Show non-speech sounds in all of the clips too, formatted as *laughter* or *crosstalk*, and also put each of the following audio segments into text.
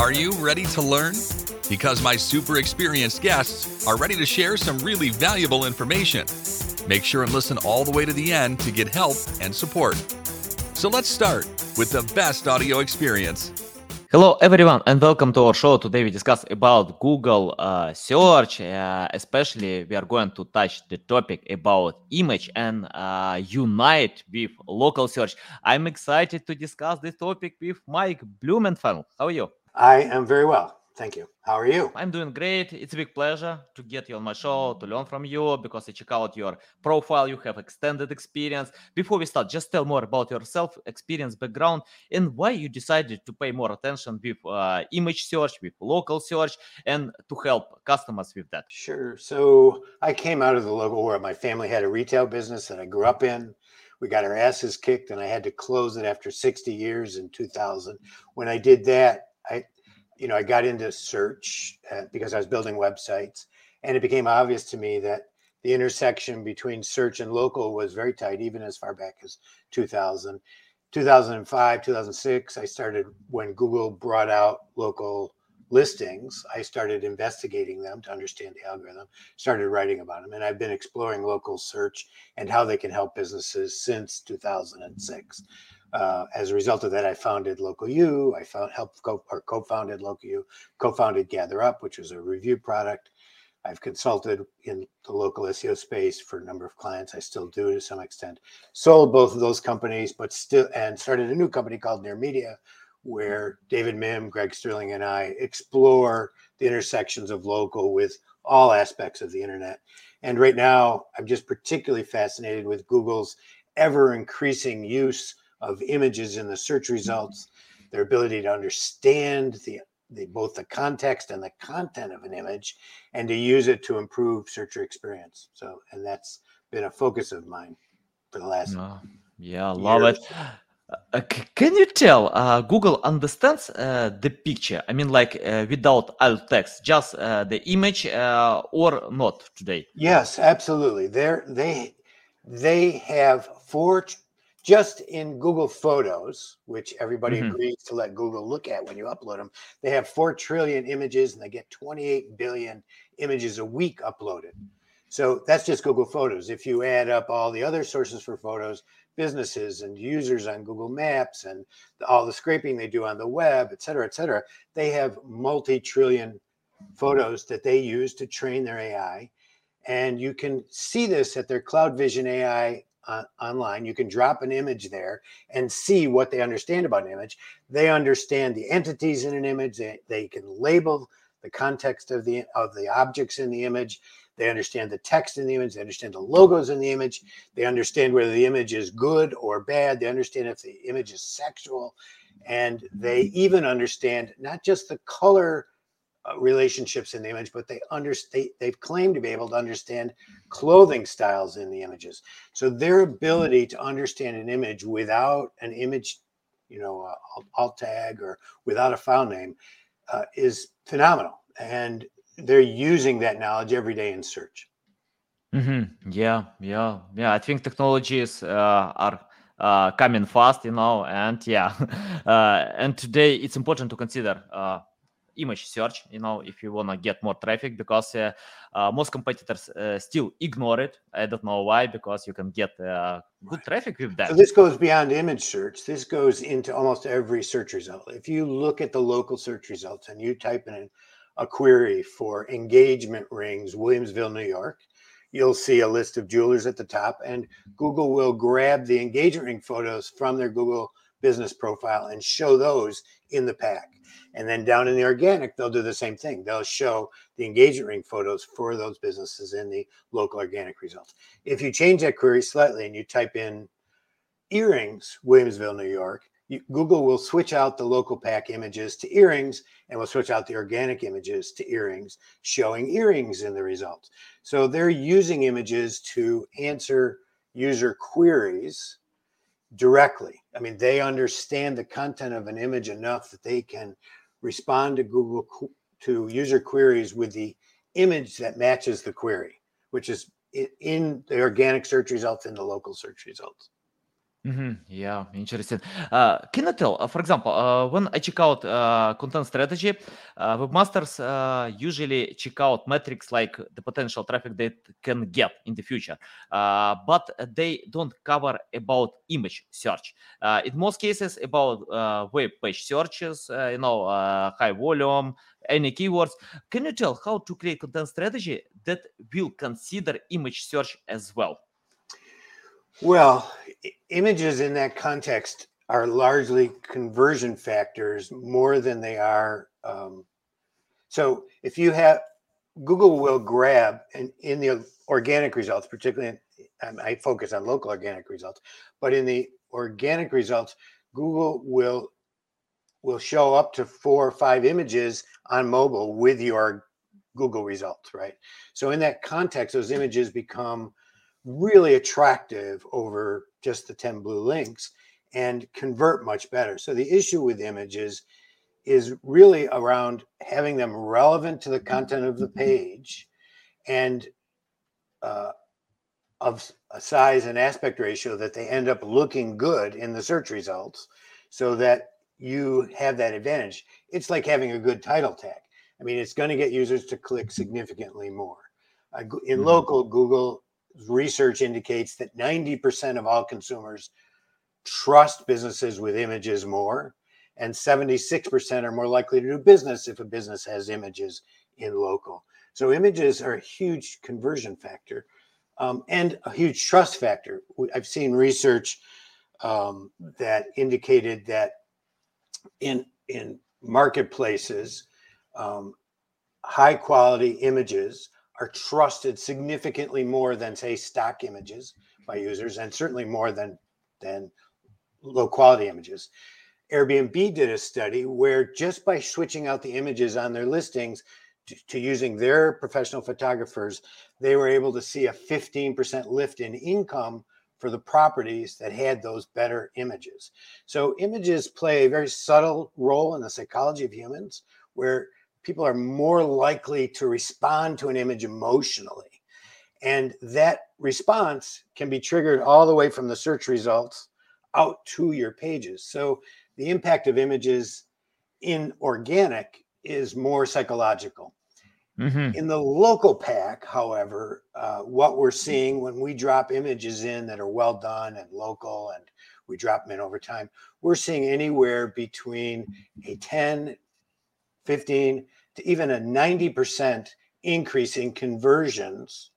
Are you ready to learn? Because my super experienced guests are ready to share some really valuable information. Make sure and listen all the way to the end to get help and support. So let's start with the best audio experience. Hello everyone and welcome to our show. Today we discuss about Google uh, search. Uh, especially we are going to touch the topic about image and uh, unite with local search. I'm excited to discuss this topic with Mike Blumenthal. How are you? I am very well. Thank you. How are you? I'm doing great. It's a big pleasure to get you on my show, to learn from you, because I check out your profile. You have extended experience. Before we start, just tell more about yourself, experience, background, and why you decided to pay more attention with uh, image search, with local search, and to help customers with that. Sure. So I came out of the local world. My family had a retail business that I grew up in. We got our asses kicked, and I had to close it after 60 years in 2000. When I did that, I you know, I got into search uh, because I was building websites, and it became obvious to me that the intersection between search and local was very tight, even as far back as 2000. 2005, 2006, I started when Google brought out local listings. I started investigating them to understand the algorithm, started writing about them, and I've been exploring local search and how they can help businesses since 2006 uh, as a result of that, I founded LocalU. I found helped co- or co-founded LocalU, co-founded Gather Up, which was a review product. I've consulted in the local SEO space for a number of clients. I still do to some extent. Sold both of those companies, but still, and started a new company called Near Media, where David Mihm, Greg Sterling, and I explore the intersections of local with all aspects of the internet. And right now, I'm just particularly fascinated with Google's ever increasing use of images in the search results, their ability to understand the, the both the context and the content of an image, and to use it to improve searcher experience. So, and that's been a focus of mine for the last. Oh, yeah, love it. Uh, can you tell uh, Google understands uh, the picture? I mean, like uh, without alt text, just uh, the image, uh, or not today? Yes, absolutely. They they they have four just in Google Photos, which everybody mm-hmm. agrees to let Google look at when you upload them, they have 4 trillion images and they get 28 billion images a week uploaded. So that's just Google Photos. If you add up all the other sources for photos, businesses and users on Google Maps and all the scraping they do on the web, et cetera, et cetera, they have multi trillion photos that they use to train their AI. And you can see this at their Cloud Vision AI uh, online. You can drop an image there and see what they understand about an image. They understand the entities in an image. They, they can label the context of the of the objects in the image. They understand the text in the image. They understand the logos in the image. They understand whether the image is good or bad. They understand if the image is sexual, and they even understand not just the color relationships in the image, but they understand they've claimed to be able to understand clothing styles in the images. So their ability to understand an image without an image, you know, uh, alt tag or without a file name uh, is phenomenal, and they're using that knowledge every day in search. Mm-hmm. Yeah, yeah, yeah. I think technologies uh, are uh, coming fast, you know, and yeah, *laughs* uh, and today it's important to consider uh, image search you know if you want to get more traffic because uh, uh, most competitors uh, still ignore it. I don't know why because you can get good traffic with that. So this goes beyond image search. This goes into almost every search result. If you look at the local search results and you type in a query for engagement rings williamsville new york you'll see a list of jewelers at the top and google will grab the engagement ring photos from their google business profile and show those in the pack and then down in the organic, they'll do the same thing. They'll show the engagement ring photos for those businesses in the local organic results. If you change that query slightly and you type in earrings, Williamsville, New York, you, Google will switch out the local pack images to earrings and will switch out the organic images to earrings, showing earrings in the results. So they're using images to answer user queries directly. I mean, they understand the content of an image enough that they can respond to Google to user queries with the image that matches the query, which is in the organic search results in the local search results. Hmm Yeah, interesting. Uh, can you tell, uh, for example, uh, when I check out uh, content strategy, uh, webmasters uh, usually check out metrics like the potential traffic they can get in the future, uh, but they don't cover about image search. Uh, in most cases, about uh, web page searches, uh, you know, uh, high volume, any keywords. Can you tell how to create content strategy that will consider image search as well? Well, images in that context are largely conversion factors more than they are. Um, so if you have Google will grab and in the organic results, particularly in, I focus on local organic results, but in the organic results, Google will will show up to four or five images on mobile with your Google results, right? So in that context, those images become really attractive over just the 10 blue links and convert much better. So the issue with images is really around having them relevant to the content of the page and uh, of a size and aspect ratio that they end up looking good in the search results so that you have that advantage. It's like having a good title tag. I mean, it's going to get users to click significantly more. Uh, in Mhm. local, Google research indicates that 90% of all consumers trust businesses with images more, and 76% are more likely to do business if a business has images in local. So, images are a huge conversion factor um, and a huge trust factor. I've seen research um, that indicated that in in marketplaces, um, high quality images are trusted significantly more than say stock images by users, and certainly more than than low quality images. Airbnb did a study where just by switching out the images on their listings to, using their professional photographers, they were able to see a 15% lift in income for the properties that had those better images. So images play a very subtle role in the psychology of humans where people are more likely to respond to an image emotionally. And that response can be triggered all the way from the search results out to your pages. So the impact of images in organic is more psychological. hmm In the local pack, however, uh, what we're seeing when we drop images in that are well done and local and we drop them in over time, we're seeing anywhere between a 10, 15 to even a 90% increase in conversions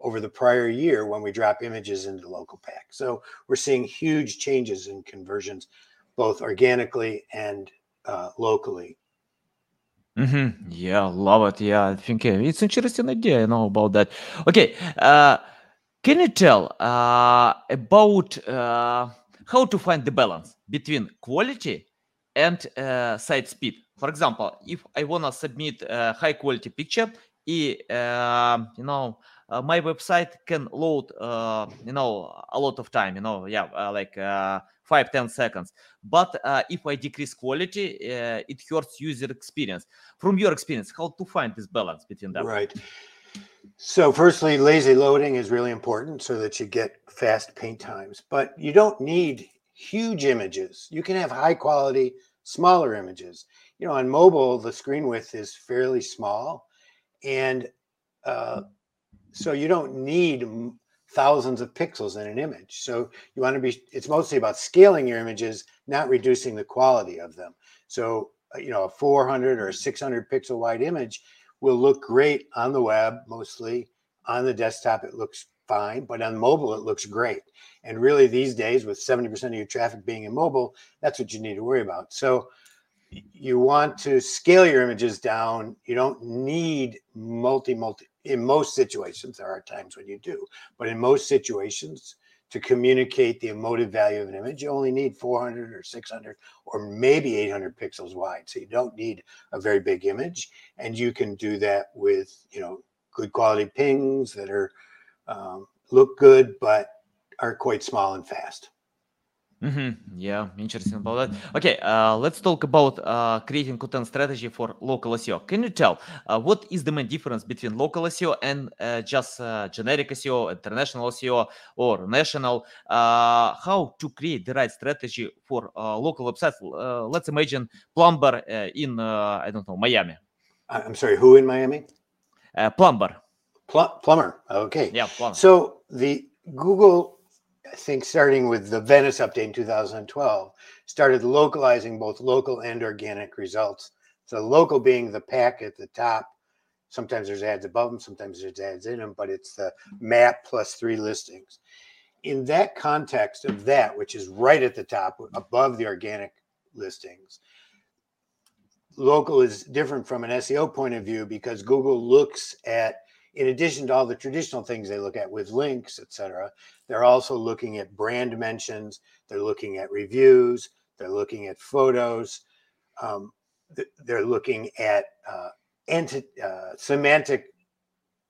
over the prior year when we drop images into local pack. So we're seeing huge changes in conversions, both organically and uh, locally. hmm Yeah, love it. Yeah, I think uh, it's interesting idea. I know about that. Okay, uh, can you tell uh, about uh, how to find the balance between quality and uh, site speed? For example, if I wanna submit a high quality picture, и, uh, you know, uh, my website can load, uh, you know, a lot of time. You know, yeah, uh, like uh, five ten seconds. But uh, if I decrease quality, uh, it hurts user experience. From your experience, how to find this balance between them? Right. So, firstly, lazy loading is really important so that you get fast paint times, but you don't need huge images. You can have high quality, smaller images. You know, on mobile, the screen width is fairly small. And uh, so you don't need thousands of pixels in an image. So you want to be, it's mostly about scaling your images, not reducing the quality of them. So, uh, you know, a 400 or a 600 pixel wide image will look great on the web, mostly on the desktop, it looks fine, but on mobile, it looks great. And really, these days, with 70% of your traffic being in mobile, that's what you need to worry about. So, you want to scale your images down. You don't need multi, multi, in most situations, there are times when you do, but in most situations, to communicate the emotive value of an image, you only need 400 or 600 or maybe 800 pixels wide. So you don't need a very big image, and you can do that with you know good quality PNGs that are um, look good but are quite small and fast. Mm-hmm. Yeah, interesting about that. Okay, uh, let's talk about uh, creating content strategy for local SEO. Can you tell uh, what is the main difference between local SEO and uh, just uh, generic SEO, international SEO, or national? Uh, how to create the right strategy for local websites? let's imagine plumber in I don't know Miami. I'm sorry, who in Miami? plumber. Pl- plumber. Okay. Yeah, plumber. So the Google I think starting with the Venice update in 2012, started localizing both local and organic results. So local being the pack at the top. Sometimes there's ads above them, sometimes there's ads in them, but it's the map plus three listings. In that context of that, which is right at the top above the organic listings, local is different from an SEO point of view because Google looks at in addition to all the traditional things they look at with links, et cetera, they're also looking at brand mentions, they're looking at reviews, they're looking at photos, um, they're looking at uh, uh, semantic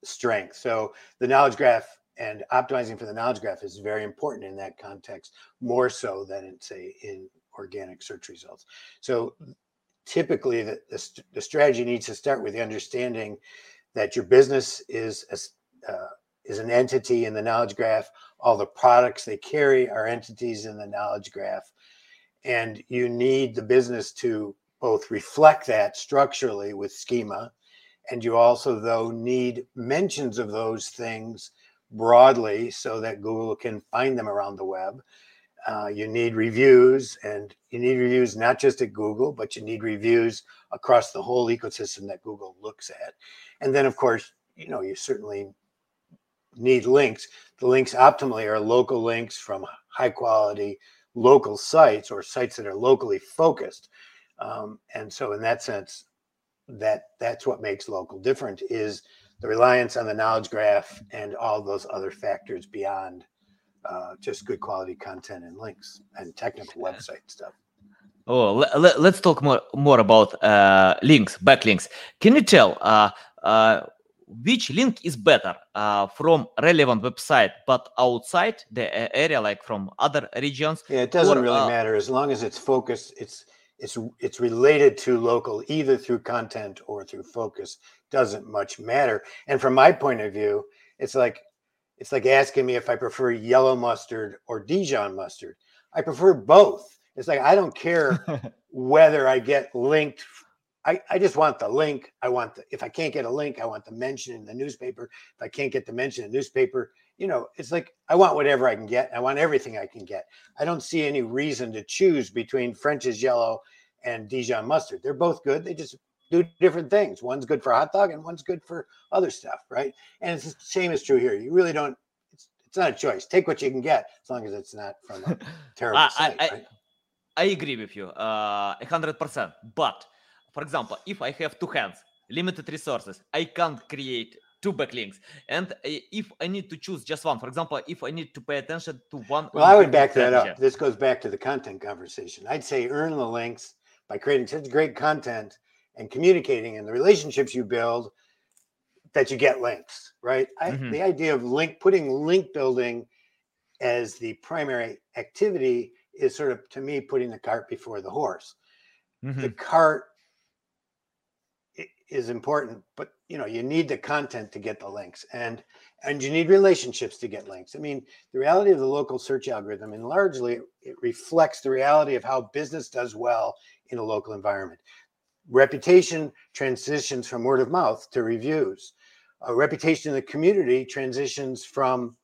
strength. So the knowledge graph and optimizing for the knowledge graph is very important in that context, more so than in, say, in organic search results. So typically the, the, the strategy needs to start with the understanding that your business is a, uh, is an entity in the knowledge graph. All the products they carry are entities in the knowledge graph, and you need the business to both reflect that structurally with schema, and you also though need mentions of those things broadly so that Google can find them around the web. Uh, you need reviews, and you need reviews not just at Google, but you need reviews across the whole ecosystem that Google looks at. And then, of course, you know, you certainly need links. The links optimally are local links from high quality local sites or sites that are locally focused. Um, and so, in that sense, that that's what makes local different is the reliance on the knowledge graph and all those other factors beyond uh, just good quality content and links and technical website stuff. Oh, let, us talk more more about uh, links, backlinks. Can you tell uh, uh, which link is better uh, from relevant website but outside the area like from other regions yeah it doesn't or, really uh, matter as long as it's focused it's it's it's related to local either through content or through focus doesn't much matter and from my point of view it's like it's like asking me if i prefer yellow mustard or dijon mustard i prefer both it's like i don't care *laughs* whether i get linked I, I just want the link. I want the, if I can't get a link, I want the mention in the newspaper. If I can't get the mention in the newspaper, you know, it's like I want whatever I can get. I want everything I can get. I don't see any reason to choose between French's yellow and Dijon mustard. They're both good. They just do different things. One's good for hot dog and one's good for other stuff, right? And it's the same is true here. You really don't. It's, it's not a choice. Take what you can get as long as it's not from a *laughs* terrible I, site. I, right? I, agree with you, uh, hundred percent. But for example, if I have two hands, limited resources, I can't create two backlinks. And if I need to choose just one, for example, if I need to pay attention to one. Well, I would back that up. This goes back to the content conversation. I'd say earn the links by creating such great content and communicating and the relationships you build that you get links, right? Mm-hmm. The idea of link putting link building as the primary activity is sort of to me putting the cart before the horse. Mm-hmm. The cart is important, but you know, you need the content to get the links and and you need relationships to get links. I mean, the reality of the local search algorithm and largely it reflects the reality of how business does well in a local environment. Reputation transitions from word of mouth to reviews. A reputation in the community transitions from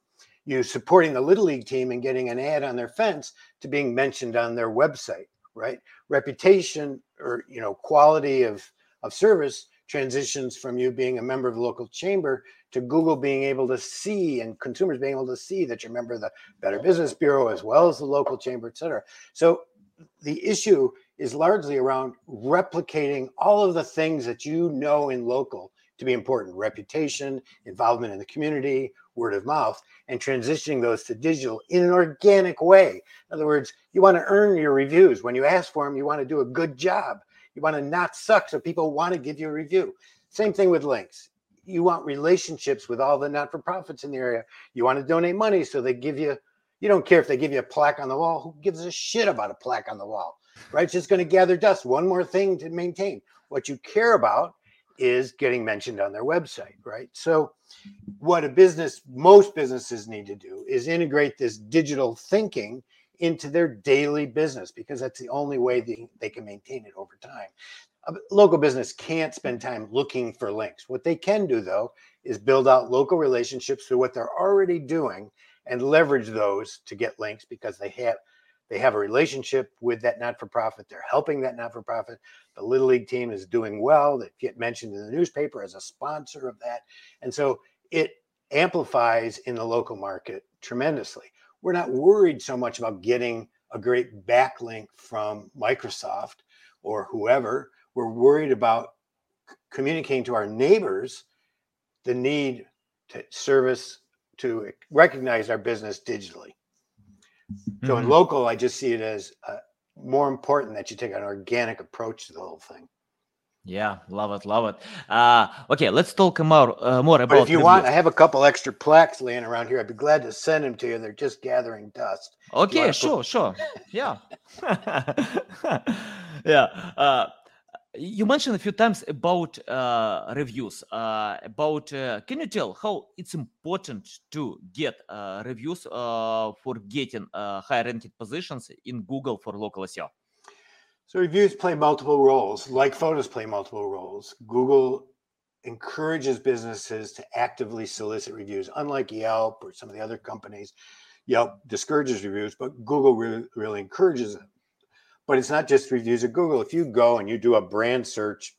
you supporting the little league team and getting an ad on their fence to being mentioned on their website, right? Reputation or you know quality of of service transitions from you being a member of the local chamber to Google being able to see and consumers being able to see that you're a member of the Better Business Bureau as well as the local chamber, et cetera. So the issue is largely around replicating all of the things that you know in local to be important reputation, involvement in the community, word of mouth, and transitioning those to digital in an organic way. In other words, you want to earn your reviews. When you ask for them, you want to do a good job. You want to not suck so people want to give you a review. Same thing with links. You want relationships with all the not for profits in the area. You want to donate money so they give you, You don't care if they give you a plaque on the wall. Who gives a shit about a plaque on the wall? Right? It's just going to gather dust. One more thing to maintain. What you care about is getting mentioned on their website, right? So, what a business, most businesses need to do is integrate this digital thinking into their daily business because that's the only way they, they can maintain it over time. A local business can't spend time looking for links. What they can do, though, is build out local relationships through what they're already doing and leverage those to get links because they have they have a relationship with that not-for-profit they're helping that not-for-profit the little league team is doing well they get mentioned in the newspaper as a sponsor of that and so it amplifies in the local market tremendously we're not worried so much about getting a great backlink from microsoft or whoever we're worried about communicating to our neighbors the need to service to recognize our business digitally. So mm-hmm. in local, I just see it as uh, more important that you take an organic approach to the whole thing. Yeah, love it, love it. Uh, okay, let's talk more uh, more about. But if you want, I have a couple extra plaques laying around here. I'd be glad to send them to you. They're just gathering dust. Okay, sure, put... sure. Yeah, *laughs* yeah. Uh, you mentioned a few times about uh, reviews uh, about uh, can you tell how it's important to get uh, reviews uh, for getting uh, high ranked positions in google for local seo so reviews play multiple roles like photos play multiple roles. Google encourages businesses to actively solicit reviews unlike yelp or some of the other companies. Yelp discourages reviews but google really, really encourages them but it's not just reviews at Google. If you go and you do a brand search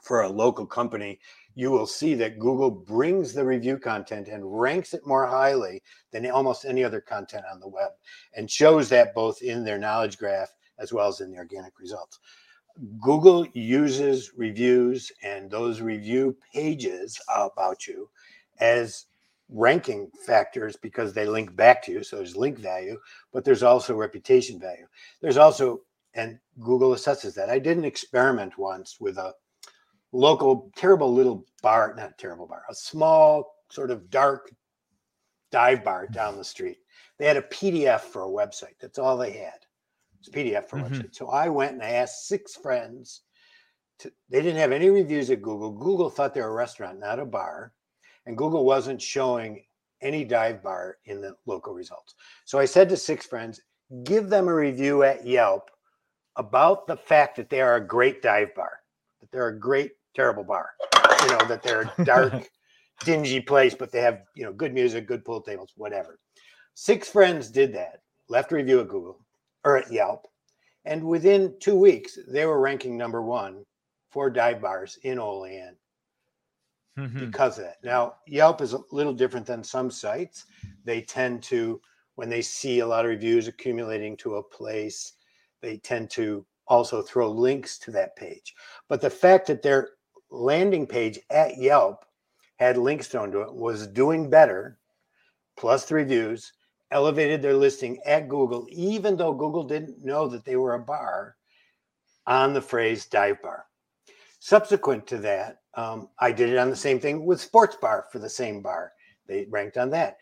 for a local company, you will see that Google brings the review content and ranks it more highly than almost any other content on the web and shows that both in their knowledge graph as well as in the organic results. Google uses reviews and those review pages about you as ranking factors because they link back to you. So there's link value, but there's also reputation value. There's also, and Google assesses that. I did an experiment once with a local, terrible little bar, not terrible bar, a small, sort of dark dive bar down the street. They had a PDF for a website. That's all they had. It's a PDF for a mm-hmm. website. So I went and I asked six friends. To, they didn't have any reviews at Google. Google thought they were a restaurant, not a bar and Google wasn't showing any dive bar in the local results. So I said to six friends, give them a review at Yelp about the fact that they are a great dive bar, that they're a great, terrible bar, you know, that they're a *laughs* dark, dingy place, but they have, you know, good music, good pool tables, whatever. Six friends did that, left a review at Google or at Yelp. And within two weeks, they were ranking number one for dive bars in Olean mm-hmm. because of that. Now, Yelp is a little different than some sites. They tend to, when they see a lot of reviews accumulating to a place, they tend to also throw links to that page. But the fact that their landing page at Yelp had links thrown to it was doing better, plus the reviews, elevated their listing at Google, even though Google didn't know that they were a bar on the phrase dive bar. Subsequent to that, um, I did it on the same thing with Sports Bar for the same bar. They ranked on that.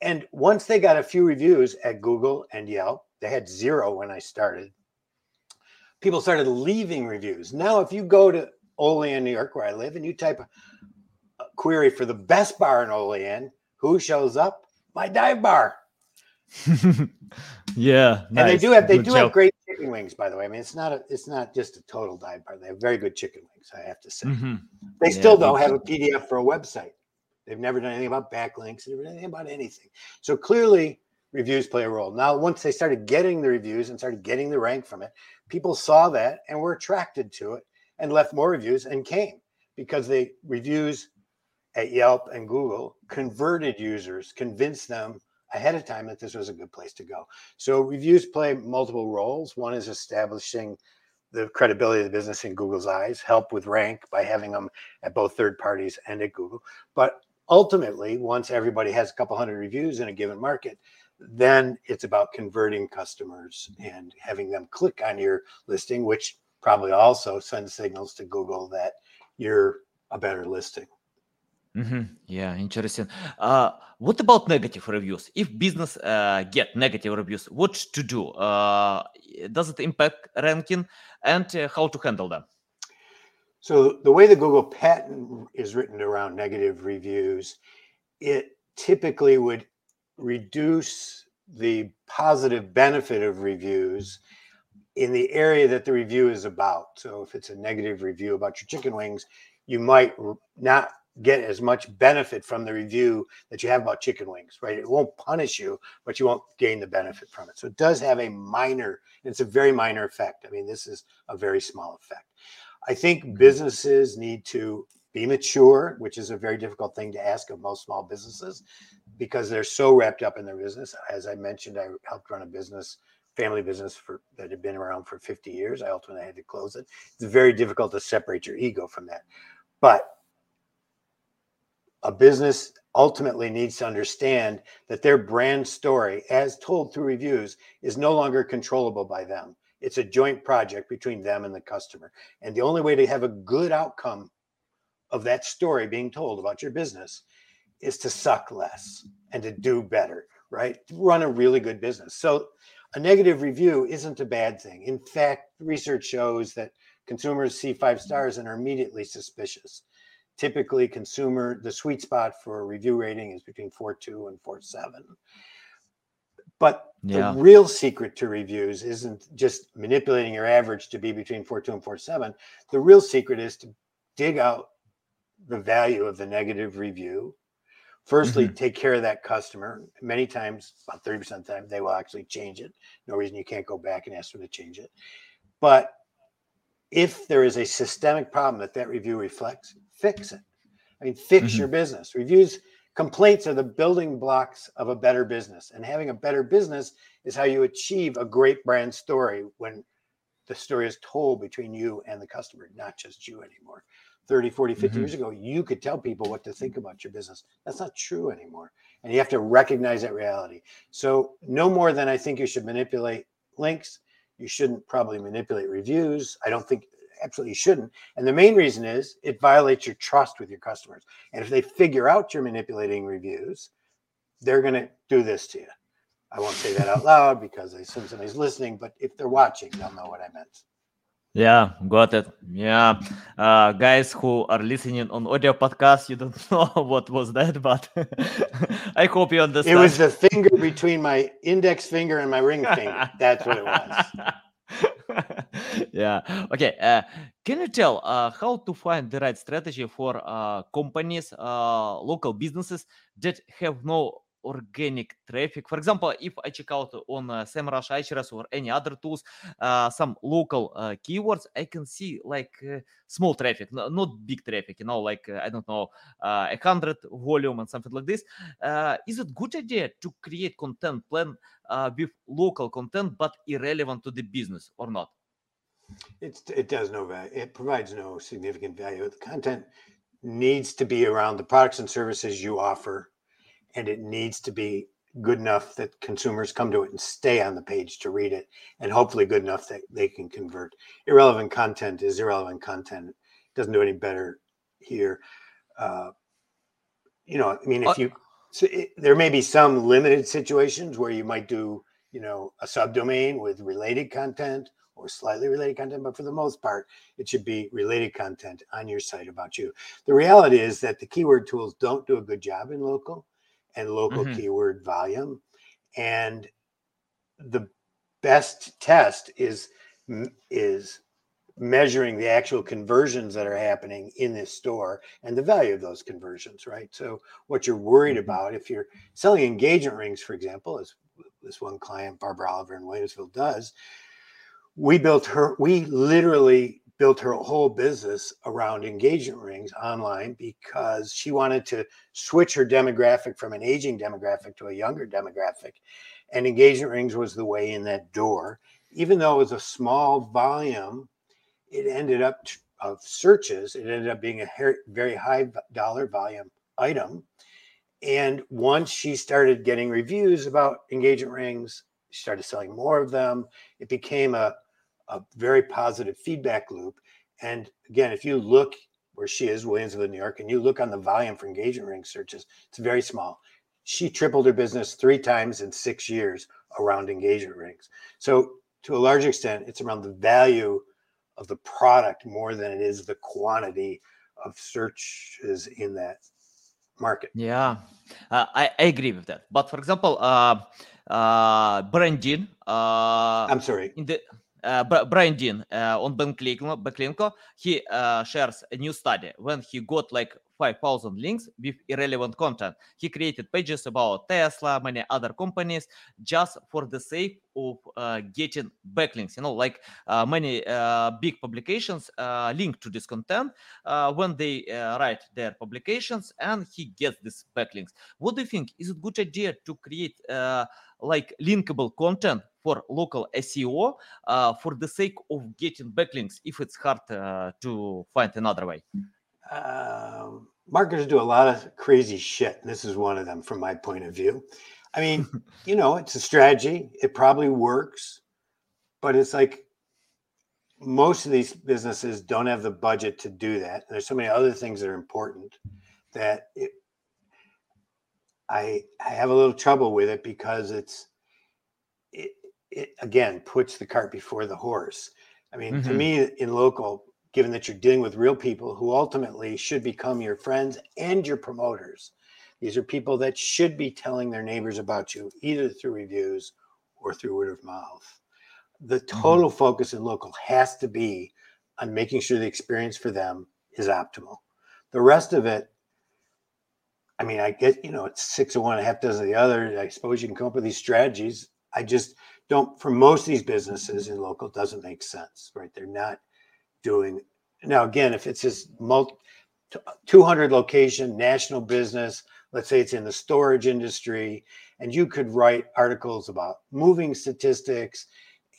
And once they got a few reviews at Google and Yelp, they had zero when I started. People started leaving reviews. Now, if you go to Olean, New York, where I live, and you type a query for the best bar in Olean, who shows up? My dive bar. *laughs* yeah, and they do have they Good do joke. have great chicken wings, by the way. I mean, it's not a it's not just a total dive bar. They have very good chicken wings, I have to say. Mm-hmm. They yeah, still don't have a PDF for a website. They've never done anything about backlinks, never done anything about anything. So clearly, reviews play a role. Now, once they started getting the reviews and started getting the rank from it, people saw that and were attracted to it and left more reviews and came because the reviews at Yelp and Google converted users, convinced them ahead of time that this was a good place to go. So reviews play multiple roles. One is establishing the credibility of the business in Google's eyes, help with rank by having them at both third parties and at Google. But ultimately, once everybody has a couple hundred reviews in a given market, then it's about converting customers and having them click on your listing, which probably also sends signals to Google that you're a better listing. Mm-hmm. Yeah, interesting. Uh, what about negative reviews? If business uh, get negative reviews, what to do? Uh, does it impact ranking, and uh, how to handle them? So the way the Google patent is written around negative reviews, it typically would reduce the positive benefit of reviews in the area that the review is about. So if it's a negative review about your chicken wings, you might not get as much benefit from the review that you have about chicken wings, right? It won't punish you, but you won't gain the benefit from it. So it does have a minor, it's a very minor effect. I mean, this is a very small effect. I think businesses need to be mature, which is a very difficult thing to ask of most small businesses because they're so wrapped up in their business. As I mentioned, I helped run a business, family business for that had been around for 50 years. I ultimately had to close it. It's very difficult to separate your ego from that. But a business ultimately needs to understand that their brand story, as told through reviews, is no longer controllable by them. It's a joint project between them and the customer. And the only way to have a good outcome of that story being told about your business is to suck less and to do better, right? Run a really good business. So a negative review isn't a bad thing. In fact, research shows that consumers see five stars and are immediately suspicious typically consumer the sweet spot for review rating is between 4.2 and 4.7 but yeah. the real secret to reviews isn't just manipulating your average to be between 4.2 and 4.7 the real secret is to dig out the value of the negative review. Firstly mm-hmm. take care of that customer. Many times about 30% of the time they will actually change it. No reason you can't go back and ask them to change it. But if there is a systemic problem that that review reflects fix it. I mean, fix mm-hmm. your business. Reviews, complaints are the building blocks of a better business. And having a better business is how you achieve a great brand story when the story is told between you and the customer, not just you anymore. 30, 40, 50 mm-hmm. years ago, you could tell people what to think about your business. That's not true anymore. And you have to recognize that reality. So, no more than I think you should manipulate links. You shouldn't probably manipulate reviews. I don't think absolutely shouldn't. And the main reason is it violates your trust with your customers. And if they figure out you're manipulating reviews, they're going to do this to you. I won't say that out *laughs* loud because I assume somebody's listening, but if they're watching, they'll know what I meant. Yeah, got it. Yeah, uh, guys who are listening on audio podcast, you don't *laughs* know what was that, but *laughs* I hope you understand. It was the finger between my index finger and my ring finger. That's what it was. *laughs* yeah. Okay. Uh, can you tell uh, how to find the right strategy for uh, companies, local businesses that have no organic traffic. For example, if I check out on uh, SEMrush, Ahrefs, or any other tools, uh, some local uh, keywords, I can see like uh, small traffic, no, not big traffic, you know, like, I don't know, a hundred volume and something like this. Is it good idea to create content plan with local content, but irrelevant to the business or not? It's, it does no value. It provides no significant value. The content needs to be around the products and services you offer and it needs to be good enough that consumers come to it and stay on the page to read it and hopefully good enough that they can convert. Irrelevant content is irrelevant content. It doesn't do any better here. Uh, you know i mean if uh, you so it, there may be some limited situations where you might do you know a subdomain with related content or slightly related content but for the most part it should be related content on your site about you. The reality is that the keyword tools don't do a good job in local and local mm-hmm. keyword volume. And the best test is is measuring the actual conversions that are happening in this store and the value of those conversions, right? So what you're worried mm-hmm. about if you're selling engagement rings, for example, as this one client, Barbara Oliver in Williamsville does, we built her, we literally built her whole business around engagement rings online because she wanted to switch her demographic from an aging demographic to a younger demographic. And engagement rings was the way in that door. Even though it was a small volume, it ended up of searches, it ended up being a very high dollar volume item. And once she started getting reviews about engagement rings, she started selling more of them. It became a a very positive feedback loop. And again, if you look where she is, Williamsville, New York, and you look on the volume for engagement ring searches, it's very small. She tripled her business three times in six years around engagement rings. So, to a large extent, it's around the value of the product more than it is the quantity of searches in that market. Yeah, uh, I, I agree with that. But for example, uh, uh, branding. Uh, I'm sorry. In the Brian Dean on Backlinko, Backlinko, he uh, shares a new study. When he got like 5,000 links with irrelevant content. He created pages about Tesla, many other companies, just for the sake of uh, getting backlinks. You know, like uh, many uh, big publications link to this content when they write their publications, and he gets these backlinks. What do you think? Is it a good idea to create like linkable content for local SEO uh, for the sake of getting backlinks if it's hard uh, to find another way? Um, marketers do a lot of crazy shit. And this is one of them from my point of view. I mean, *laughs* you know, it's a strategy. It probably works, but it's like most of these businesses don't have the budget to do that. There's so many other things that are important that it, I I have a little trouble with it because it's it, it again puts the cart before the horse. I mean, mm-hmm. to me, in local, given that you're dealing with real people who ultimately should become your friends and your promoters. These are people that should be telling their neighbors about you, either through reviews or through word of mouth. The mm-hmm. total mm-hmm. focus in local has to be on making sure the experience for them is optimal. The rest of it, I mean, I get, you know, it's six of one, a half dozen of the other. I suppose you can come up with these strategies. I just don't, for most of these businesses in local, doesn't make sense, right? They're not doing. Now, again, if it's this multi, 200 location national business, let's say it's in the storage industry, and you could write articles about moving statistics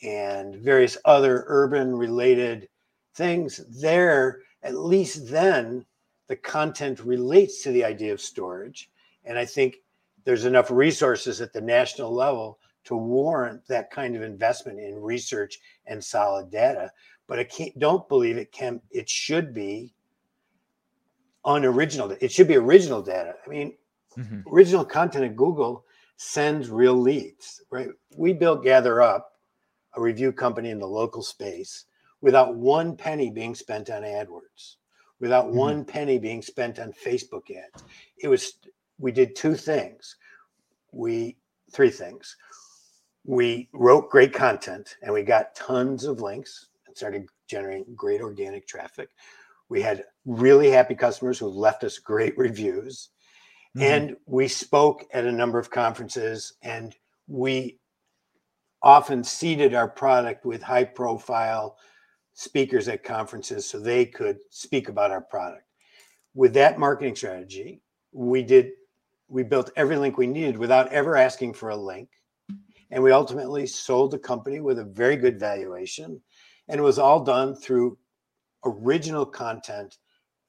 and various other urban related things, there, at least then, the content relates to the idea of storage. And I think there's enough resources at the national level to warrant that kind of investment in research and solid data but I can't don't believe it can it should be unoriginal. It should be original data. I mean, mm-hmm. original content at Google sends real leads, right? We built Gather Up, a review company in the local space, without one penny being spent on AdWords, without mm-hmm. one penny being spent on Facebook ads. It was we did two things. We three things. We wrote great content and we got tons of links started generating great organic traffic. We had really happy customers who left us great *laughs* reviews. Mm-hmm. And we spoke at a number of conferences and we often seeded our product with high profile speakers at conferences so they could speak about our product. With that marketing strategy, we did we built every link we needed without ever asking for a link. And we ultimately sold the company with a very good valuation and it was all done through original content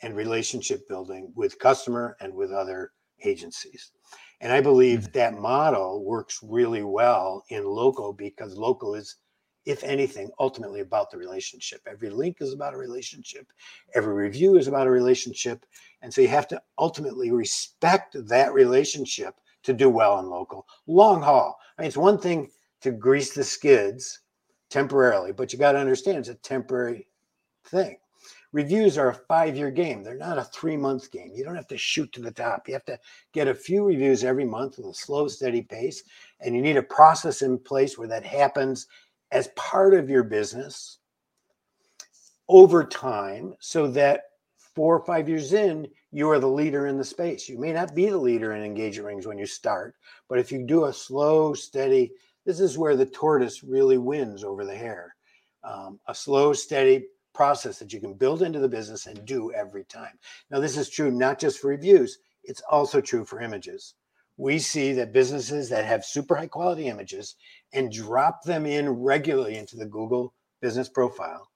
and relationship building with customer and with other agencies. And I believe mm-hmm. that model works really well in local because local is, if anything, ultimately about the relationship. Every link is about a relationship, every review is about a relationship. And so you have to ultimately respect that relationship to do well in local. Long haul. I mean, it's one thing to grease the skids temporarily, but you got to understand it's a temporary thing. Reviews are a five year game, they're not a three month game. You don't have to shoot to the top. You have to get a few reviews every month with a slow, steady pace. And you need a process in place where that happens as part of your business over time so that four or five years in, you are the leader in the space. You may not be the leader in engagement rings when you start, but if you do a slow, steady, this is where the tortoise really wins over the hare. Um, a slow, steady process that you can build into the business and do every time. Now, this is true not just for reviews, it's also true for images. We see that businesses that have super high quality images and drop them in regularly into the Google business profile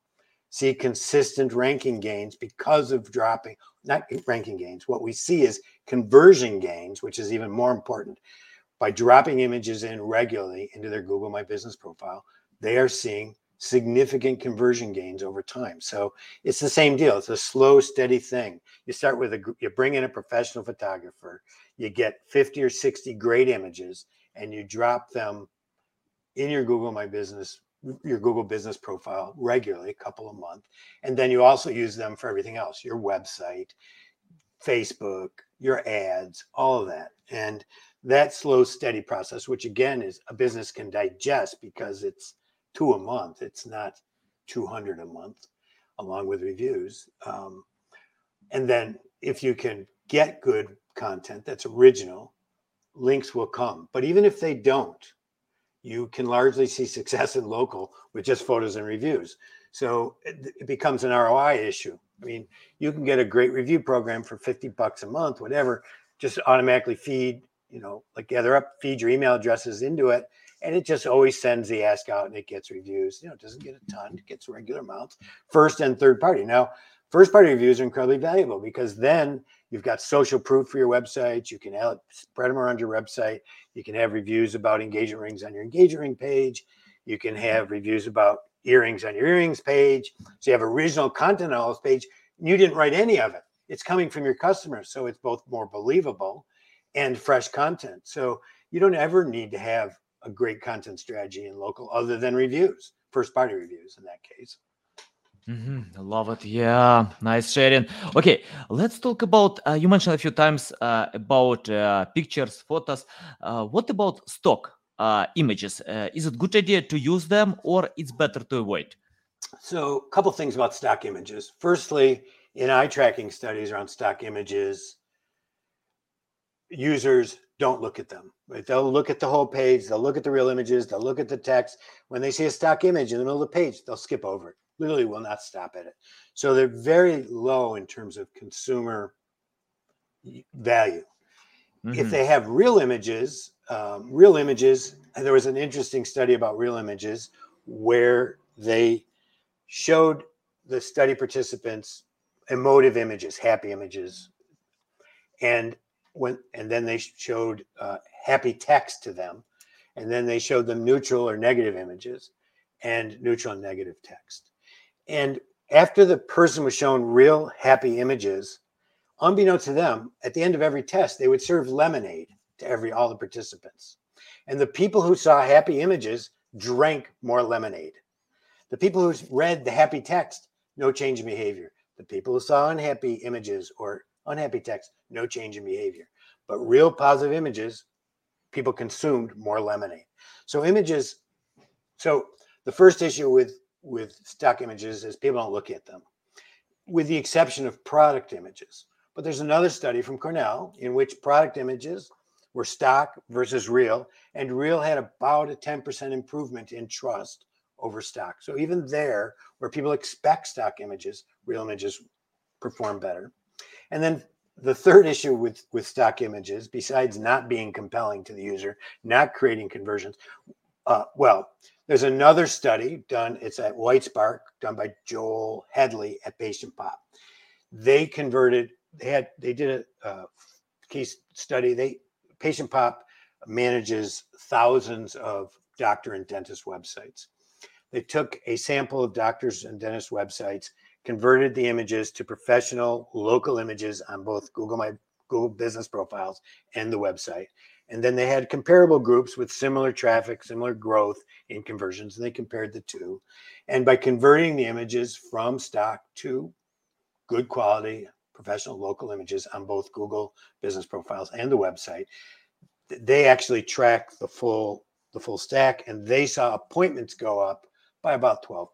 see consistent ranking gains because of dropping, not ranking gains. What we see is conversion gains, which is even more important by dropping images in regularly into their Google My Business profile, they are seeing significant conversion gains over time. So it's the same deal. It's a slow, steady thing. You start with a, you bring in a professional photographer, you get 50 or 60 great images, and you drop them in your Google My Business, your Google Business profile regularly, a couple a month. And then you also use them for everything else your website, Facebook, your ads, all of that. And that slow, steady process, which again is a business can digest because it's two a month. It's not 200 a month, along with reviews. Um, and then if you can get good content that's original, links will come. But even if they don't, you can largely see success in local with just photos and reviews. So it, it becomes an ROI issue. I mean, you can get a great review program for 50 bucks a month, whatever, just automatically feed, you know, like gather up, feed your email addresses into it and it just always sends the ask out and it gets reviews. You know, it doesn't get a ton, it gets regular amounts, first and third party. Now, first party reviews are incredibly valuable because then you've got social proof for your website. You can spread them around your website. You can have reviews about engagement rings on your engagement ring page. You can have reviews about earrings on your earrings page. So you have original content on all this page. You didn't write any of it. It's coming from your customers. So it's both more believable and fresh content. So you don't ever need to have a great content strategy in local other than reviews, first party reviews in that case. Mm-hmm. I love it. Yeah, nice sharing. Okay, let's talk about. Uh, you mentioned a few times uh, about uh, pictures, photos. Uh, what about stock uh, images? Uh, is it good idea to use them, or it's better to avoid? So, a couple things about stock images. Firstly, in eye tracking studies around stock images, users don't look at them. Right? They'll look at the whole page. They'll look at the real images. They'll look at the text. When they see a stock image in the middle of the page, they'll skip over it. Literally, will not stop at it. So they're very low in terms of consumer value. Mm-hmm. If they have real images, um, real images, there was an interesting study about real images where they showed the study participants emotive images, happy images, and when and then they showed uh, happy text to them and then they showed them neutral or negative images and neutral and negative text. And after the person was shown real happy images unbeknownst to them at the end of every test they would serve lemonade to every all the participants. And the people who saw happy images drank more lemonade. The people who read the happy text no change in behavior. The people who saw unhappy images or unhappy text, no change in behavior. But real positive images, people consumed more lemonade. So images, so the first issue with with stock images is people don't look at them, with the exception of product images. But there's another study from Cornell in which product images were stock versus real, and real had about a 10% improvement in trust over stock. So even there, where people expect stock images, real images perform better. And then the third issue with with stock images, besides not being compelling to the user, not creating conversions, uh, well, there's another study done. It's at WhiteSpark, done by Joel Headley at Patient Pop. They converted. They had. They did a case study. They Patient Pop manages thousands of doctor and dentist websites. They took a sample of doctors and dentist websites converted the images to professional local images on both Google My Google Business profiles and the website. And then they had comparable groups with similar traffic, similar growth in conversions, and they compared the two. And by converting the images from stock to good quality, professional local images on both Google business profiles and the website, they actually track the full the full stack and they saw appointments go up by about 12%.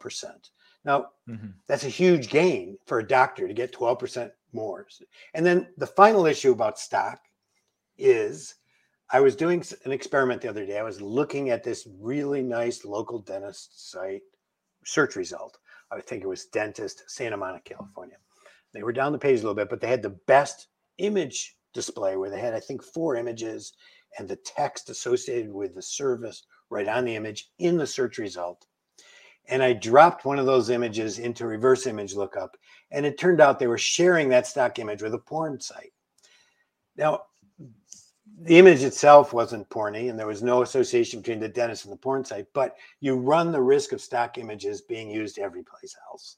Now, mm-hmm. that's a huge gain for a doctor to get 12% more. And then the final issue about stock is I was doing an experiment the other day. I was looking at this really nice local dentist site search result. I think it was dentist Santa Monica, California. They were down the page a little bit, but they had the best image display where they had, I think, four images and the text associated with the service right on the image in the search result and I dropped one of those images into reverse image lookup, and it turned out they were sharing that stock image with a porn site. Now, the image itself wasn't porny and there was no association between the dentist and the porn site, but you run the risk of stock images being used every place else.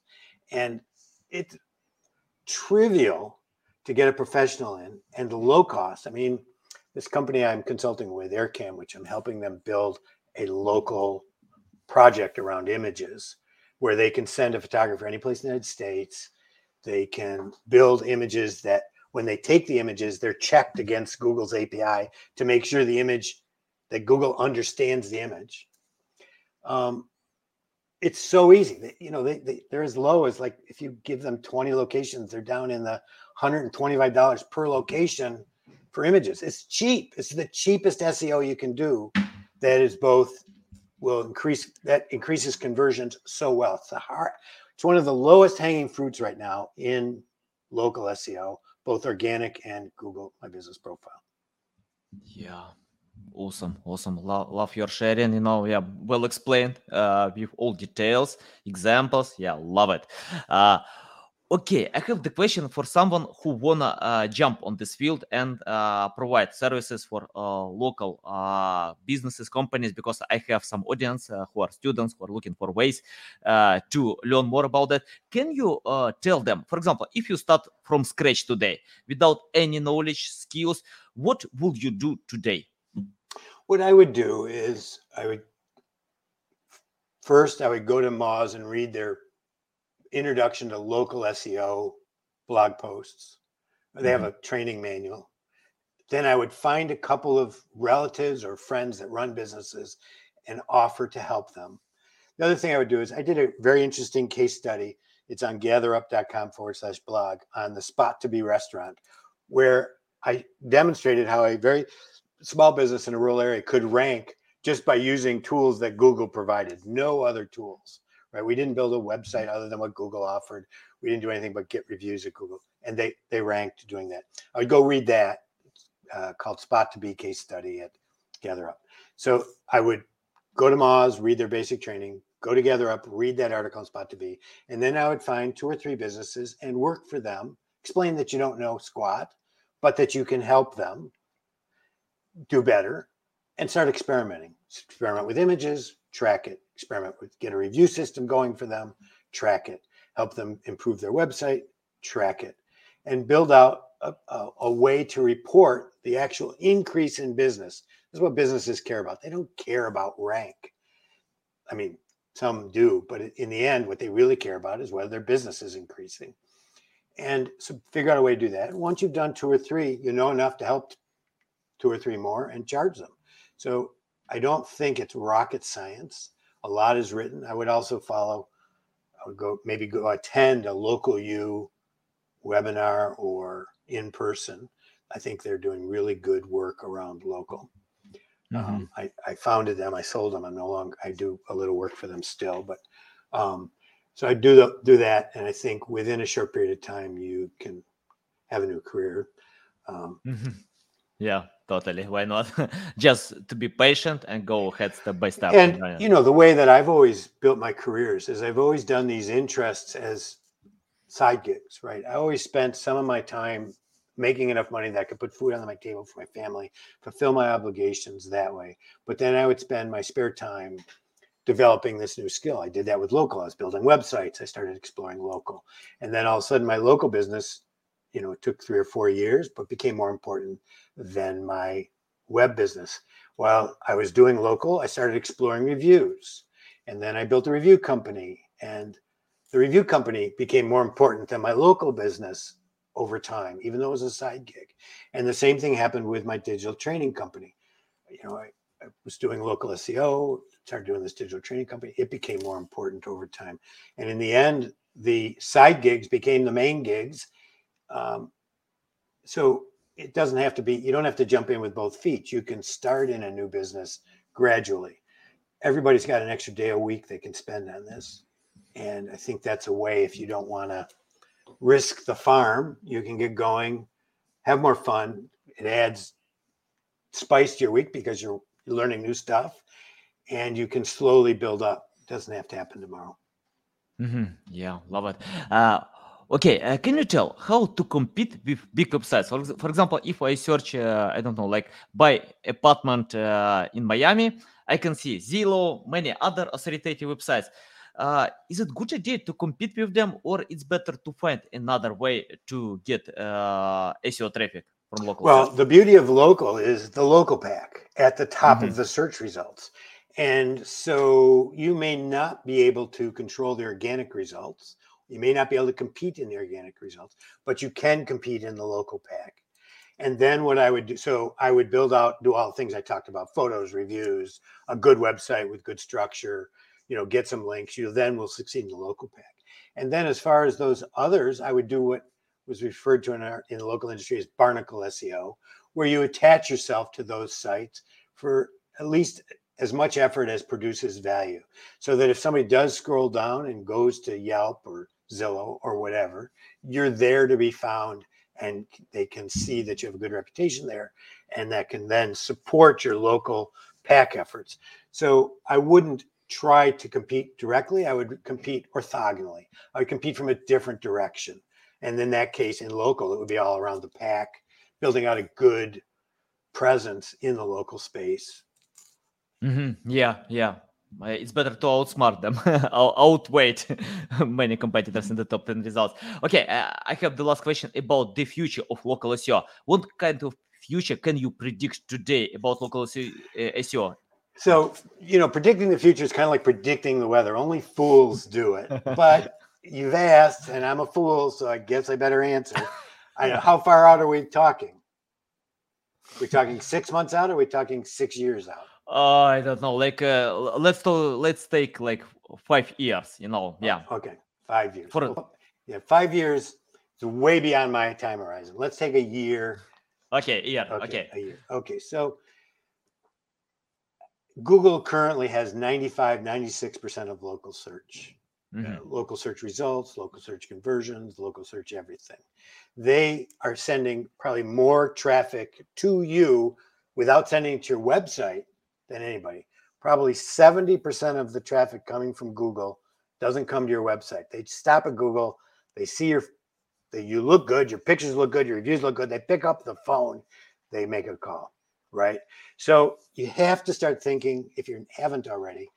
And it's trivial to get a professional in and low cost. I mean, this company I'm consulting with, AirCam, which I'm helping them build a local project around images where they can send a photographer any place in the United States. They can build images that when they take the images, they're checked against Google's API to make sure the image that Google understands the image. Um, it's so easy. You know, they, they, they're as low as like if you give them 20 locations, they're down in the $125 per location for images. It's cheap. It's the cheapest SEO you can do that is both will increase that increases conversions so well. It's the hard, it's one of the lowest hanging fruits right now in local SEO, both organic and Google My Business Profile. Yeah. Awesome, awesome. Love, love your sharing. You know, yeah, well explained uh, with all details, examples. Yeah, love it. Uh, Okay, I have the question for someone who wanna uh, jump on this field and uh, provide services for uh, local uh, businesses, companies, because I have some audience uh, who are students who are looking for ways uh, to learn more about that. Can you tell them, for example, if you start from scratch today without any knowledge, skills, what would you do today? What I would do is I would first I would go to Moz and read their introduction to local SEO blog posts. They have mm-hmm. a training manual. Then I would find a couple of relatives or friends that run businesses and offer to help them. The other thing I would do is I did a very interesting case study. It's on gatherup.com forward slash blog on the spot to be restaurant, where I demonstrated how a very small business in a rural area could rank just by using tools that Google provided, no other tools right? We didn't build a website other than what Google offered. We didn't do anything but get reviews at Google, and they they ranked doing that. I would go read that uh, called Spot to Be case study at GatherUp. So I would go to Moz, read their basic training, go to GatherUp, read that article on Spot to Be, and then I would find two or three businesses and work for them. Explain that you don't know squat, but that you can help them do better, and start experimenting. Experiment with images, track it, experiment with get a review system going for them, track it, help them improve their website, track it, and build out a, a, a way to report the actual increase in business. This is what businesses care about. They don't care about rank. I mean, some do, but in the end, what they really care about is whether their business is increasing. And so figure out a way to do that. Once you've done two or three, you know enough to help two or three more and charge them. So I don't think it's rocket science a lot is written. I would also follow, I would go maybe go attend a local U webinar or in person. I think they're doing really good work around local. Mm-hmm. Um, I, I founded them. I sold them. I'm no longer. I do a little work for them still, but um, so I do the, do that, and I think within a short period of time you can have a new career. Um, mm-hmm. Yeah, totally. Why not? *laughs* Just to be patient and go ahead step by step. And you know, the way that I've always built my careers is I've always done these interests as side gigs, right? I always spent some of my time making enough money that I could put food on my table for my family, fulfill my obligations that way. But then I would spend my spare time developing this new skill. I did that with local. I was building websites. I started exploring local. And then all of a sudden my local business you know, it took three or four years, but became more important than my web business. While I was doing local, I started exploring reviews. And then I built a review company. And the review company became more important than my local business over time, even though it was a side gig. And the same thing happened with my digital training company. You know, I, I was doing local SEO, started doing this digital training company. It became more important over time. And in the end, the side gigs became the main gigs um, so it doesn't have to be, you don't have to jump in with both feet. You can start in a new business gradually. Everybody's got an extra day a week they can spend on this. And I think that's a way if you don't want to risk the farm, you can get going, have more fun. It adds spice to your week because you're, learning new stuff and you can slowly build up. It doesn't have to happen tomorrow. Mm-hmm. Yeah, love it. Uh, Okay, uh, can you tell how to compete with big websites? For, for example, if I search, uh, I don't know, like buy apartment uh, in Miami, I can see Zillow, many other authoritative websites. Uh, is it good idea to compete with them, or it's better to find another way to get uh, SEO traffic from local? Well, sites? the beauty of local is the local pack at the top Mhm. of the search results. And so you may not be able to control the organic results. You may not be able to compete in the organic results, but you can compete in the local pack. And then what I would do, so I would build out, do all the things I talked about photos, reviews, a good website with good structure, you know, get some links. You then will succeed in the local pack. And then as far as those others, I would do what was referred to in our in the local industry as barnacle SEO, where you attach yourself to those sites for at least as much effort as produces value. So that if somebody does scroll down and goes to Yelp or Zillow or whatever, you're there to be found and they can see that you have a good reputation there and that can then support your local pack efforts. So I wouldn't try to compete directly. I would compete orthogonally. I would compete from a different direction. And in that case, in local, it would be all around the pack, building out a good presence in the local space. Mhm, Yeah, yeah. Uh, It's better to outsmart them, *laughs* out- outweight *laughs* many competitors in the top 10 results. Okay, uh, I have the last question about the future of local SEO. What kind of future can you predict today about local SEO? uh, So, you know, predicting the future is kind of like predicting the weather. Only fools do it. *laughs* But you've asked, and I'm a fool, so I guess I better answer. I know how far out are we talking? We're talking six months out, or are we talking six years out? Uh, I don't know. Like, uh, let's let's take like five years. You know, yeah. Okay, five years. For- yeah, five years is way beyond my time horizon. Let's take a year. Okay, yeah. Okay, Okay. a year. Okay, so Google currently has 95, 96% of local search. Mhm. uh, local search results, local search conversions, local search everything. They are sending probably more traffic to you without sending it to your website than anybody. Probably 70% of the traffic coming from Google doesn't come to your website. They stop at Google, they see your that you look good, your pictures look good, your reviews look good, they pick up the phone, they make a call, right? So you have to start thinking if you haven't already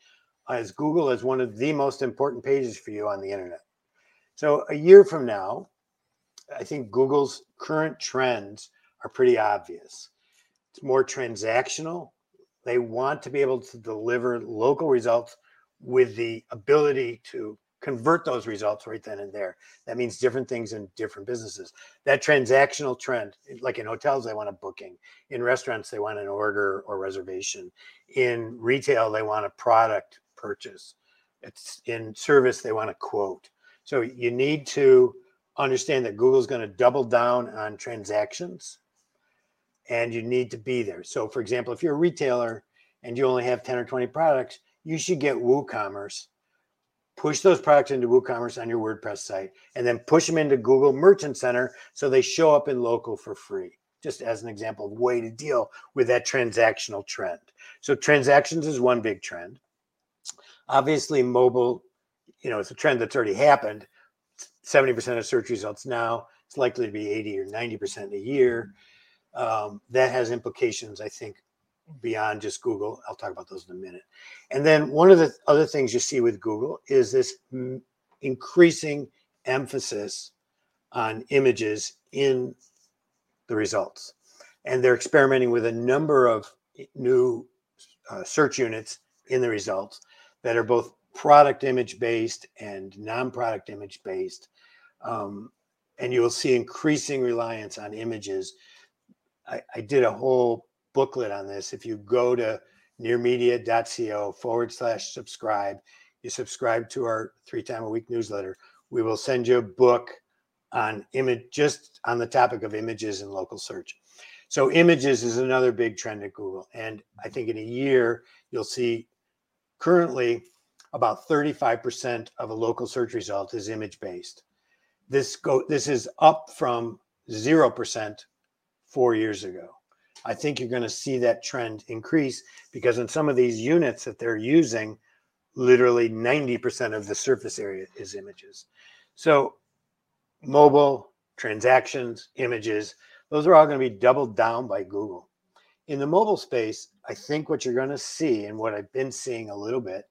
as Google as one of the most important pages for you on the internet. So a year from now, I think Google's current trends are pretty obvious. It's more transactional. They want to be able to deliver local results with the ability to convert those results right then and there. That means different things in different businesses. That transactional trend, like in hotels, they want a booking. In restaurants, they want an order or reservation. In retail, they want a product purchase. It's in service, they want a quote. So you need to understand that Google's going to double down on transactions and you need to be there. So, for example, if you're a retailer and you only have 10 or 20 products, you should get WooCommerce. Push those products into WooCommerce on your WordPress site and then push them into Google Merchant Center so they show up in local for free. Just as an example of way to deal with that transactional trend. So transactions is one big trend. Obviously, mobile, you know, it's a trend that's already happened. 70% of search results now. It's likely to be 80 or 90% in a year. Um, that has implications, I think, beyond just Google. I'll talk about those in a minute. And then one of the other things you see with Google is this mm, increasing emphasis on images in the results. And they're experimenting with a number of new uh, search units in the results that are both product image based and non product image based. Um, and you will see increasing reliance on images. I, I did a whole booklet on this. If you go to nearmedia.co forward slash subscribe, you subscribe to our three time a week newsletter, we will send you a book on image just on the topic of images and local search. So images is another big trend at Google. And I think in a year, you'll see currently about 35% of a local search result is image based. This go this is up from 0% 4 years ago. I think you're going to see that trend increase because in some of these units that they're using literally 90% of the surface area is images. So mobile, transactions, images, those are all going to be doubled down by Google. In the mobile space, I think what you're going to see, and what I've been seeing a little bit,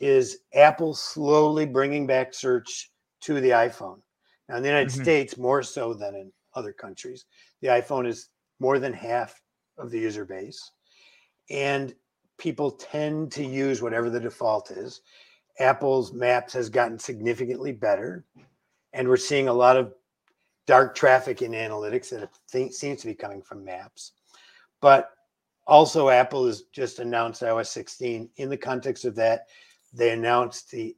is Apple slowly bringing back search to the iPhone. Now, in the United Mhm. States, more so than in other countries, the iPhone is more than half of the user base. And people tend to use whatever the default is. Apple's Maps has gotten significantly better. And we're seeing a lot of dark traffic in analytics that it seems to be coming from Maps. But also, Apple has just announced iOS 16. In the context of that, they announced the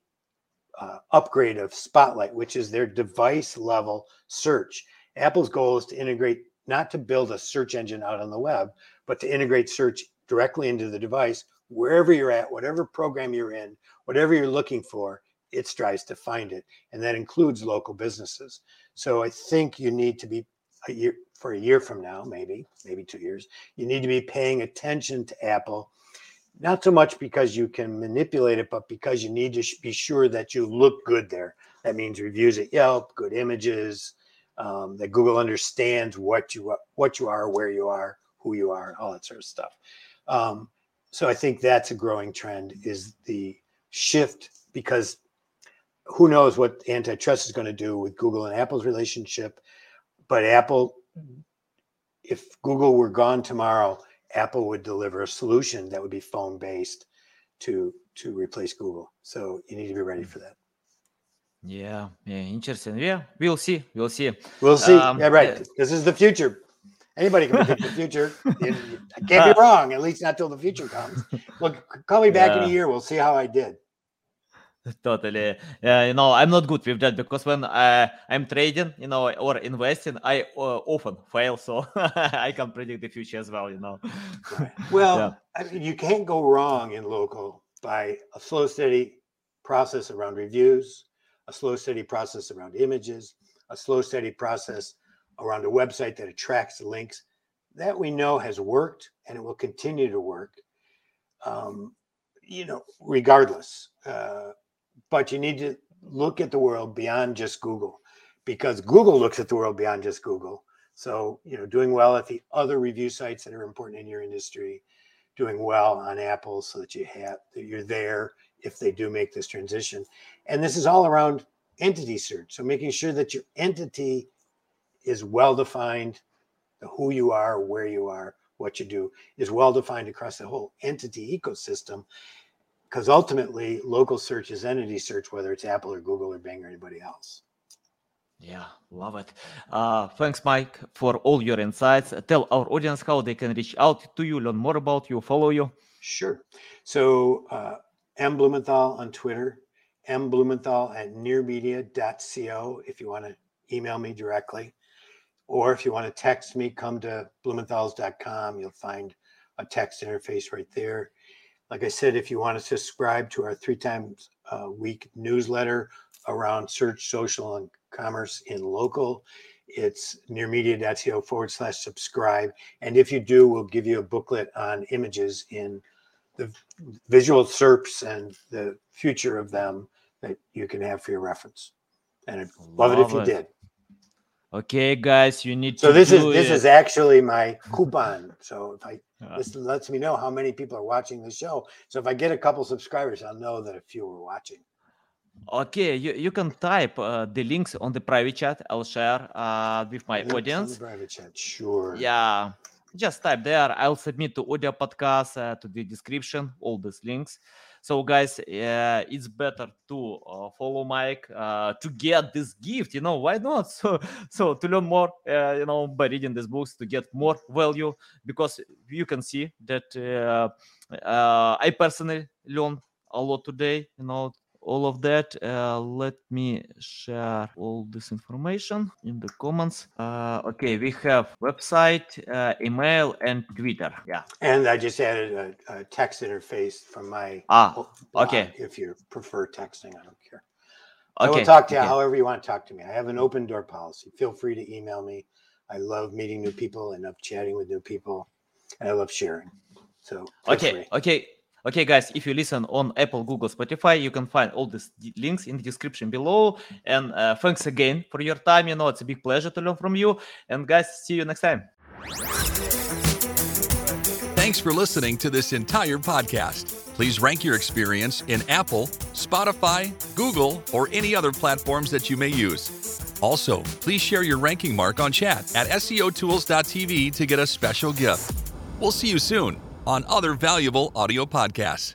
uh, upgrade of Spotlight, which is their device level search. Apple's goal is to integrate, not to build a search engine out on the web, but to integrate search directly into the device, wherever you're at, whatever program you're in, whatever you're looking for, it strives to find it. And that includes local businesses. So I think you need to be a year for a year from now, maybe, maybe two years, you need to be paying attention to Apple not so much because you can manipulate it, but because you need to be sure that you look good there. That means reviews at Yelp, good images, um, that Google understands what you are, what you are, where you are, who you are, all that sort of stuff. Um, so I think that's a growing trend is the shift because who knows what antitrust is going to do with Google and Apple's relationship, but Apple, if Google were gone tomorrow, Apple would deliver a solution that would be phone based to to replace Google. So you need to be ready for that. Yeah, yeah, interesting. Yeah, we'll see. We'll see. We'll see. Um, yeah, right. yeah. This is the future. Anybody can predict the *laughs* future. I can't be wrong, at least not till the future comes. Look, call me back in a year. We'll see how I did. Totally. Yeah, you know, I'm not good with that because when uh, I'm trading, you know, or investing, I uh, often fail. So *laughs* I can predict the future as well, you know. Well, Yeah. I mean, you can't go wrong in local by a slow, steady process around reviews, a slow, steady process around images, a slow, steady process around a website that attracts links. That we know has worked and it will continue to work, um, you know, regardless. Uh, but you need to look at the world beyond just Google because Google looks at the world beyond just Google. So, you know, doing well at the other review sites that are important in your industry, doing well on Apple so that you have that you're there if they do make this transition. And this is all around entity search. So making sure that your entity is well defined, the who you are, where you are, what you do is well defined across the whole entity ecosystem. Because ultimately, local search is entity search, whether it's Apple or Google or Bing or anybody else. Yeah, love it. Uh, thanks, Mike, for all your insights. Tell our audience how they can reach out to you, learn more about you, follow you. Sure. So uh, M Blumenthal on Twitter, M Blumenthal at nearmedia.co if you want to email me directly. Or if you want to text me, come to blumenthals.com. You'll find a text interface right there. Like I said, if you want to subscribe to our three times a week newsletter around search, social, and commerce in local, it's nearmedia.co forward slash subscribe. And if you do, we'll give you a booklet on images in the visual SERPs and the future of them that you can have for your reference. And I'd love, it if you Love did. Okay, guys, you need to. So this is this it. is actually my coupon. So if I this lets me know how many people are watching the show. So if I get a couple subscribers, I'll know that a few are watching. Okay, you, you can type uh, the links on the private chat. I'll share uh, with my Links audience. private chat, sure. Yeah, just type there. I'll submit to audio podcast uh, to the description all these links. So, guys, uh, it's better to uh, follow Mike uh, to get this gift. You know why not? *laughs* So, so to learn more, uh, you know, by reading these books to get more value because you can see that uh, uh, I personally learned a lot today. You know, all of that. Uh, let me share all this information in the comments. Uh, okay, we have website, uh, email, and Twitter. Yeah. And I just added a, a text interface from my Ah, blog okay. If you prefer texting, I don't care. I will talk to you okay. however you want to talk to me. I have an open door policy. Feel free to email me. I love meeting new people. and up chatting with new people. And I love sharing. So Okay. free. Okay. Okay, guys, if you listen on Apple, Google, Spotify, you can find all these links in the description below. And uh, thanks again for your time. You know, it's a big pleasure to learn from you. And guys, see you next time. Thanks for listening to this entire podcast. Please rank your experience in Apple, Spotify, Google, or any other platforms that you may use. Also, please share your ranking mark on chat at SEOtools.tv to get a special gift. We'll see you soon on other valuable audio podcasts.